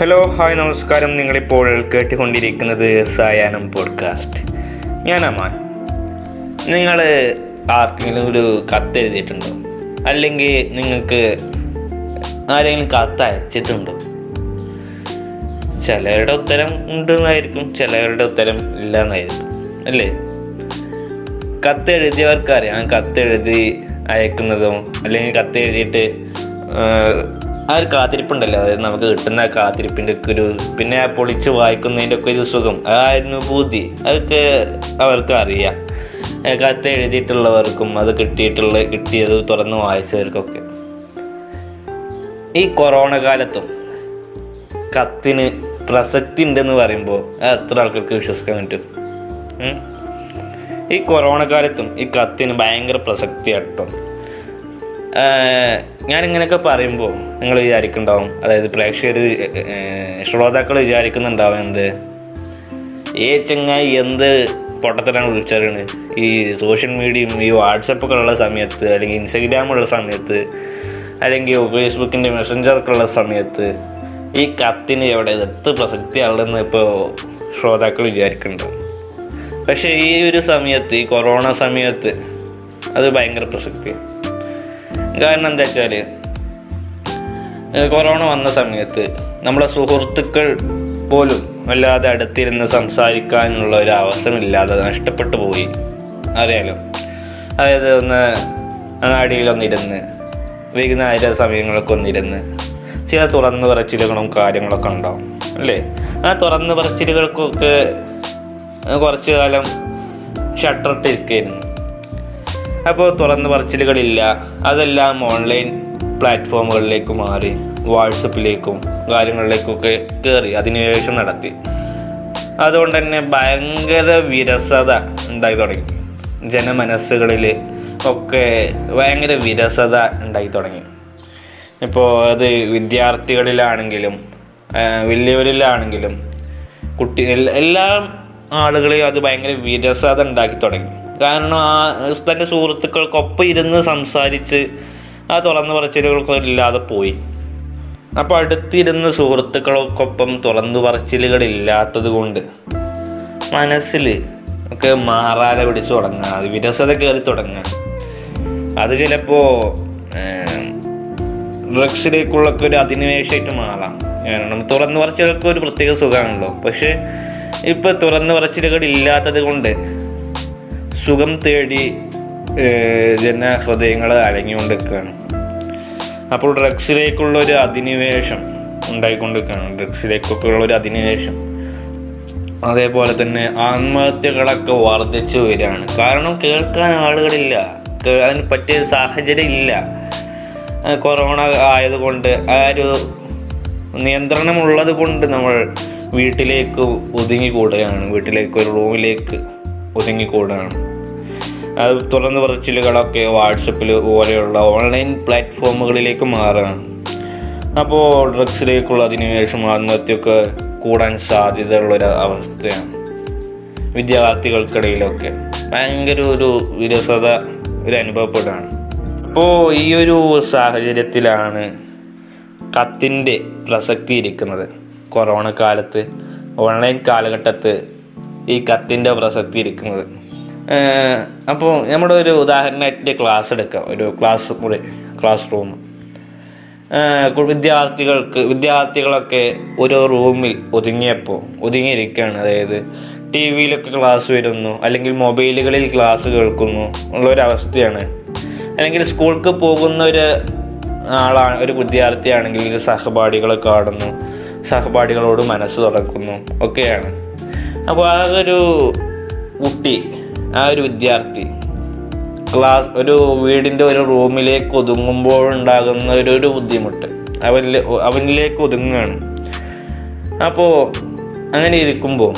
Hello hi നമസ്കാരം. നിങ്ങളിപ്പോൾ കേട്ടുകൊണ്ടിരിക്കുന്നത് സായാനം പോഡ്കാസ്റ്റ് ഞാൻ അമാൻ. നിങ്ങൾ ആർക്കെങ്കിലും ഒരു കത്ത് എഴുതിയിട്ടുണ്ടോ? അല്ലെങ്കിൽ നിങ്ങൾക്ക് ആരെങ്കിലും കത്ത് അയച്ചിട്ടുണ്ടോ? ചിലരുടെ ഉത്തരം ഉണ്ടെന്നായിരിക്കും ചിലരുടെ ഉത്തരം ഇല്ല എന്നായിരിക്കും അല്ലേ? കത്ത് എഴുതിയവർക്കറിയാം. കത്ത് എഴുതി അയക്കുന്നതും അല്ലെങ്കിൽ കത്ത് എഴുതിയിട്ട് ആ ഒരു കാത്തിരിപ്പുണ്ടല്ലോ. അതായത് നമുക്ക് കിട്ടുന്ന ആ കാത്തിരിപ്പിന്റെ ഒക്കെ ഒരു പിന്നെ ആ പൊളിച്ച് വായിക്കുന്നതിന്റെ ഒക്കെ ഒരു സുഖം. അതായിരുന്നു ബുദ്ധി അതൊക്കെ അവർക്ക് അറിയാം. കത്ത് എഴുതിയിട്ടുള്ളവർക്കും അത് കിട്ടിയിട്ടുള്ള കിട്ടിയത് തുറന്ന് വായിച്ചവർക്കൊക്കെ. ഈ കൊറോണ കാലത്തും കത്തിന് പ്രസക്തി ഉണ്ടെന്ന് പറയുമ്പോൾ എത്ര ആൾക്കാർക്ക് വിശ്വസിക്കാൻ പറ്റും? ഈ കൊറോണ കാലത്തും ഈ കത്തിന് ഭയങ്കര പ്രസക്തി കേട്ടോ ഞാൻ ഇങ്ങനെയൊക്കെ പറയുമ്പോൾ നിങ്ങൾ വിചാരിക്കുന്നുണ്ടാവും. അതായത് പ്രേക്ഷകർ ശ്രോതാക്കൾ വിചാരിക്കുന്നുണ്ടാവും എന്ത്. ഏ ചെങ്ങായി എന്ത് പൊട്ടത്തരാണ് വിളിച്ചറിയണ് ഈ സോഷ്യൽ മീഡിയയും ഈ വാട്സപ്പൊക്കെ ഉള്ള സമയത്ത് അല്ലെങ്കിൽ ഇൻസ്റ്റഗ്രാമുള്ള സമയത്ത് അല്ലെങ്കിൽ ഫേസ്ബുക്കിന്റെ മെസ്സഞ്ചറൊക്കെ ഉള്ള സമയത്ത് ഈ കത്തിന് എവിടെ എത്ത് പ്രസക്തിയാണെന്ന് ഇപ്പോൾ ശ്രോതാക്കൾ വിചാരിക്കുന്നുണ്ടാവും. പക്ഷേ ഈ ഒരു സമയത്ത് ഈ കൊറോണ സമയത്ത് അത് ഭയങ്കര പ്രസക്തിയാണ്. കാരണം എന്താ വെച്ചാൽ കൊറോണ വന്ന സമയത്ത് നമ്മളെ സുഹൃത്തുക്കൾ പോലും വല്ലാതെ അടുത്തിരുന്ന് സംസാരിക്കാനുള്ള ഒരു അവസരമില്ലാതെ നഷ്ടപ്പെട്ടു പോയി. അറിയാലോ? അതായത് ഒന്ന് അങ്ങാടിയിലൊന്നിരുന്ന് വൈകുന്നേര സമയങ്ങളൊക്കെ ഒന്നിരുന്ന് ചില തുറന്നു പറച്ചിലുകളും കാര്യങ്ങളൊക്കെ ഉണ്ടാവും അല്ലേ? ആ തുറന്നു പറച്ചിലുകൾക്കൊക്കെ കുറച്ചു കാലം ഷട്ടറിട്ടിരിക്കുകയായിരുന്നു അപ്പോൾ തുറന്ന് പറച്ചിലുകളില്ല. അതെല്ലാം ഓൺലൈൻ പ്ലാറ്റ്ഫോമുകളിലേക്ക് മാറി വാട്സപ്പിലേക്കും കാര്യങ്ങളിലേക്കൊക്കെ കയറി അതിനുശേഷം നടത്തി. അതുകൊണ്ട് തന്നെ ഭയങ്കര വിരസത ഉണ്ടായി തുടങ്ങി. ജനമനസ്സുകളിൽ ഒക്കെ ഭയങ്കര വിരസത ഉണ്ടായി തുടങ്ങി. ഇപ്പോൾ അത് വിദ്യാർത്ഥികളിലാണെങ്കിലും വലിയവരിലാണെങ്കിലും കുട്ടി എല്ലാ ആളുകളെയും അത് ഭയങ്കര വിരസത ഉണ്ടാക്കി തുടങ്ങി. കാരണം ആ തന്റെ സുഹൃത്തുക്കൾക്കൊപ്പം ഇരുന്ന് സംസാരിച്ച് ആ തുറന്നു പറച്ചിലുകൾക്കില്ലാതെ പോയി. അപ്പോൾ അടുത്തിരുന്ന് സുഹൃത്തുക്കൾക്കൊപ്പം തുറന്നു പറച്ചിലുകളില്ലാത്തത് കൊണ്ട് മനസ്സിൽ ഒക്കെ മാറാല പിടിച്ചു തുടങ്ങുക അത് വിരസത കയറി തുടങ്ങുക അത് ചിലപ്പോൾ ഡ്രഗ്സിലേക്കുള്ളൊക്കെ ഒരു അധിനിവേശമായിട്ട് മാറാം. കാരണം തുറന്നു പറച്ചിലൊക്കെ ഒരു പ്രത്യേക സുഖമാണല്ലോ. പക്ഷേ ഇപ്പോൾ തുറന്നു പറച്ചിലുകൾ ഇല്ലാത്തത് കൊണ്ട് സുഖം തേടി ജനഹൃദയങ്ങൾ അലങ്ങിക്കൊണ്ടിരിക്കുകയാണ് അപ്പോൾ ഡ്രഗ്സിലേക്കുള്ള ഒരു അധിനിവേശം ഉണ്ടായിക്കൊണ്ടിരിക്കുകയാണ്. ഡ്രഗ്സിലേക്കൊക്കെ ഉള്ള ഒരു അധിനിവേശം. അതേപോലെ തന്നെ ആത്മഹത്യകളൊക്കെ വർദ്ധിച്ചു വരികയാണ്. കാരണം കേൾക്കാൻ ആളുകളില്ല. അതിന് പറ്റിയ സാഹചര്യം ഇല്ല. കൊറോണ ആയതുകൊണ്ട് ആ ഒരു നിയന്ത്രണമുള്ളത് കൊണ്ട് നമ്മൾ വീട്ടിലേക്ക് ഒതുങ്ങിക്കൂടുകയാണ്. വീട്ടിലേക്ക് ഒരു റൂമിലേക്ക് ഒതുങ്ങിക്കൂടുകയാണ്. തുറന്നു പറച്ചിലുകളൊക്കെ വാട്സപ്പിൽ പോലെയുള്ള ഓൺലൈൻ പ്ലാറ്റ്ഫോമുകളിലേക്ക് മാറുകയാണ് അപ്പോൾ ഡ്രഗ്സിലേക്കുള്ള അധിനിവേശം ആത്മഹത്യയൊക്കെ കൂടാൻ സാധ്യതയുള്ളൊരു അവസ്ഥയാണ് വിദ്യാർത്ഥികൾക്കിടയിലൊക്കെ. ഭയങ്കര ഒരു വിരസത ഒരു അനുഭവപ്പെടുകയാണ് അപ്പോൾ ഈ ഒരു സാഹചര്യത്തിലാണ് കത്തിന്റെ പ്രസക്തി ഇരിക്കുന്നത്. കൊറോണ കാലത്ത് ഓൺലൈൻ കാലഘട്ടത്ത് ഈ കത്തിന്റെ പ്രസക്തി ഇരിക്കുന്നത്. അപ്പോൾ നമ്മുടെ ഒരു ഉദാഹരണമായിട്ട് ക്ലാസ് എടുക്കാം. ഒരു ക്ലാസ് മുറി ക്ലാസ് റൂം വിദ്യാർത്ഥികൾക്ക് വിദ്യാർത്ഥികളൊക്കെ ഓരോ റൂമിൽ ഒതുങ്ങിയപ്പോൾ ഒതുങ്ങിയിരിക്കുകയാണ് അതായത് ടി വിയിലൊക്കെ ക്ലാസ് വരുന്നു അല്ലെങ്കിൽ മൊബൈലുകളിൽ ക്ലാസ് കേൾക്കുന്നു ഉള്ളൊരവസ്ഥയാണ്. അല്ലെങ്കിൽ സ്കൂൾക്ക് പോകുന്ന ഒരു ആളാണ് ഒരു വിദ്യാർത്ഥിയാണെങ്കിൽ സഹപാഠികളെ കാണുന്നു സഹപാഠികളോട് മനസ്സ് തുറക്കുന്നു ഒക്കെയാണ്. അപ്പോൾ അതൊരു കുട്ടി ആ ഒരു വിദ്യാർത്ഥി ക്ലാസ് ഒരു വീടിന്റെ ഒരു റൂമിലേക്ക് ഒതുങ്ങുമ്പോൾ ഉണ്ടാകുന്ന ഒരു ഒരു ബുദ്ധിമുട്ട്. അവനിൽ അവനിലേക്ക് ഒതുങ്ങുകയാണ്. അപ്പോൾ അങ്ങനെ ഇരിക്കുമ്പോൾ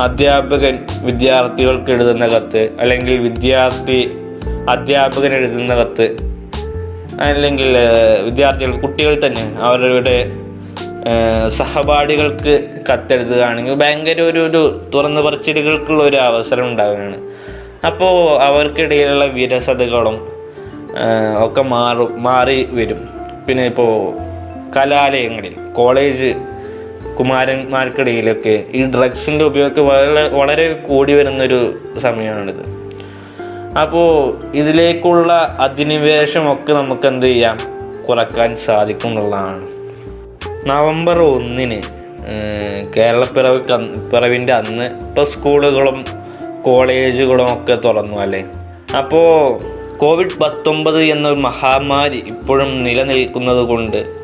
അധ്യാപകൻ വിദ്യാർത്ഥികൾക്ക് എഴുതുന്ന കത്ത് അല്ലെങ്കിൽ വിദ്യാർത്ഥി അധ്യാപകൻ എഴുതുന്ന കത്ത് അല്ലെങ്കിൽ വിദ്യാർത്ഥികൾ കുട്ടികൾ തന്നെ അവരുടെ സഹപാഠികൾക്ക് കത്തെഴുതുകയാണെങ്കിൽ ഭയങ്കര ഒരു ഒരു തുറന്നു പറച്ചിലുകൾക്കുള്ള ഒരു അവസരം ഉണ്ടാവുകയാണ്. അപ്പോൾ അവർക്കിടയിലുള്ള വിരസതകളും ഒക്കെ മാറും മാറി വരും. പിന്നെ ഇപ്പോൾ കലാലയങ്ങളിൽ കോളേജ് കുമാരന്മാർക്കിടയിലൊക്കെ ഈ ഡ്രഗ്സിന്റെ ഉപയോഗമൊക്കെ വളരെ വളരെ കൂടി വരുന്നൊരു സമയമാണിത്. അപ്പോൾ ഇതിലേക്കുള്ള അധിനിവേശമൊക്കെ നമുക്ക് എന്ത് ചെയ്യാം? കുറയ്ക്കാൻ സാധിക്കും എന്നുള്ളതാണ് നവംബർ ഒന്നിന് കേരളപ്പിറവി പിറവിന്റെ അന്ന് ഇപ്പോൾ സ്കൂളുകളും കോളേജുകളും ഒക്കെ തുറന്നു അല്ലേ? അപ്പോൾ കോവിഡ് പത്തൊമ്പത് എന്നൊരു മഹാമാരി ഇപ്പോഴും നിലനിൽക്കുന്നത് കൊണ്ട്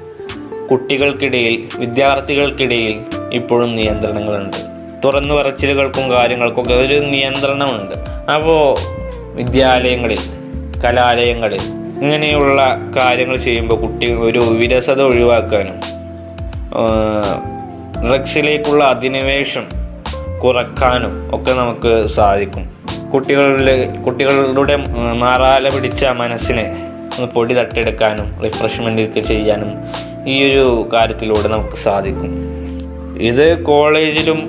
കുട്ടികൾക്കിടയിൽ വിദ്യാർത്ഥികൾക്കിടയിൽ ഇപ്പോഴും നിയന്ത്രണങ്ങളുണ്ട്. തുറന്നു പറച്ചിലുകൾക്കും കാര്യങ്ങൾക്കൊക്കെ ഒരു നിയന്ത്രണമുണ്ട്. അപ്പോൾ വിദ്യാലയങ്ങളിൽ കലാലയങ്ങളിൽ ഇങ്ങനെയുള്ള കാര്യങ്ങൾ ചെയ്യുമ്പോൾ കുട്ടി ഒരു വിരസത ഒഴിവാക്കാനും ഡ്രഗ്സിലേക്കുള്ള അധിനിവേശം കുറക്കാനും ഒക്കെ നമുക്ക് സാധിക്കും. കുട്ടികളിലെ കുട്ടികളുടെ നാറാല പിടിച്ച മനസ്സിനെ ഒന്ന് പൊടി തട്ടിയെടുക്കാനും റിഫ്രഷ്മെന്റ് ചെയ്യാനും ഈ ഒരു കാര്യത്തിലൂടെ നമുക്ക് സാധിക്കും. ഇത് കോളേജിലും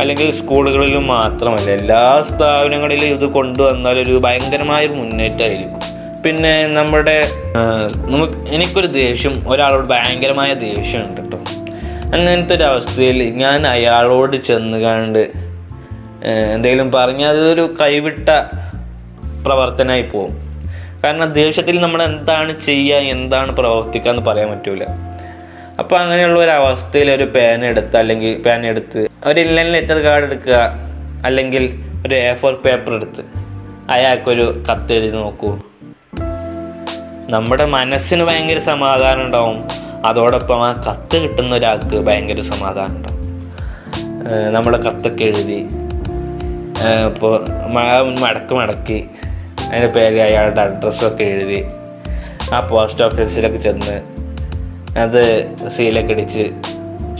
അല്ലെങ്കിൽ സ്കൂളുകളിലും മാത്രമല്ല എല്ലാ സ്ഥാപനങ്ങളിലും ഇത് കൊണ്ടുവന്നാൽ ഒരു ഭയങ്കരമായ മുന്നേറ്റമായിരിക്കും. പിന്നെ നമ്മുടെ നമുക്ക് എനിക്കൊരു ദേഷ്യം ഒരാളോട് ഭയങ്കരമായ ദേഷ്യമുണ്ട് കേട്ടോ. അങ്ങനത്തെ ഒരു അവസ്ഥയിൽ ഞാൻ അയാളോട് ചെന്ന് കണ്ട് എന്തെങ്കിലും പറഞ്ഞാൽ അതൊരു കൈവിട്ട പ്രവർത്തനമായി പോകും. കാരണം ദേഷ്യത്തിൽ നമ്മൾ എന്താണ് ചെയ്യുക എന്താണ് പ്രവർത്തിക്കുക എന്ന് പറയാൻ പറ്റൂല. അപ്പോൾ അങ്ങനെയുള്ള ഒരു അവസ്ഥയിൽ ഒരു പേന എടുത്ത് അല്ലെങ്കിൽ പേന എടുത്ത് ഒരു ഇൻലൈൻ ലെറ്റർ കാർഡ് എടുക്കുക അല്ലെങ്കിൽ ഒരു എ ഫോർ പേപ്പർ എടുത്ത് അയാൾക്കൊരു കത്ത് എഴുതി നോക്കൂ. നമ്മുടെ മനസ്സിന് ഭയങ്കര സമാധാനം ഉണ്ടാവും. അതോടൊപ്പം ആ കത്ത് കിട്ടുന്ന ഒരാൾക്ക് ഭയങ്കര സമാധാനം ഉണ്ടാവും. നമ്മൾ കത്തൊക്കെ എഴുതി ഇപ്പോൾ മടക്ക് മടക്കി അതിന്റെ പേര് അയാളുടെ അഡ്രസ്സൊക്കെ എഴുതി ആ പോസ്റ്റ് ഓഫീസിലൊക്കെ ചെന്ന് അത് സീലൊക്കെ അടിച്ച്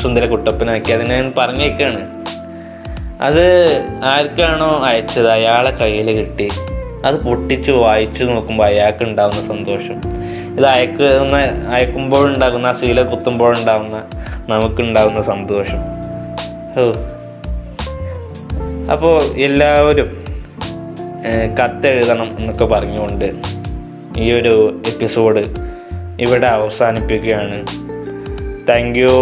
സുന്ദര കുട്ടപ്പനാക്കി അതിനെ ഞാൻ പറഞ്ഞേക്കാണ്. അത് ആർക്കാണോ അയച്ചത്? അയാളെ കയ്യിൽ കിട്ടി. അത് പൊട്ടിച്ച് വായിച്ചു നോക്കുമ്പോൾ അയാൾക്ക് ഉണ്ടാകുന്ന സന്തോഷം. ഇത് അയക്കുന്ന അയക്കുമ്പോഴുണ്ടാകുന്ന ആ സീല കുത്തുമ്പോഴുണ്ടാകുന്ന നമുക്കുണ്ടാകുന്ന സന്തോഷം. ഓ അപ്പോൾ എല്ലാവരും കത്തെഴുതണം എന്നൊക്കെ പറഞ്ഞുകൊണ്ട് ഈ ഒരു എപ്പിസോഡ് ഇവിടെ അവസാനിപ്പിക്കുകയാണ്. Thank you.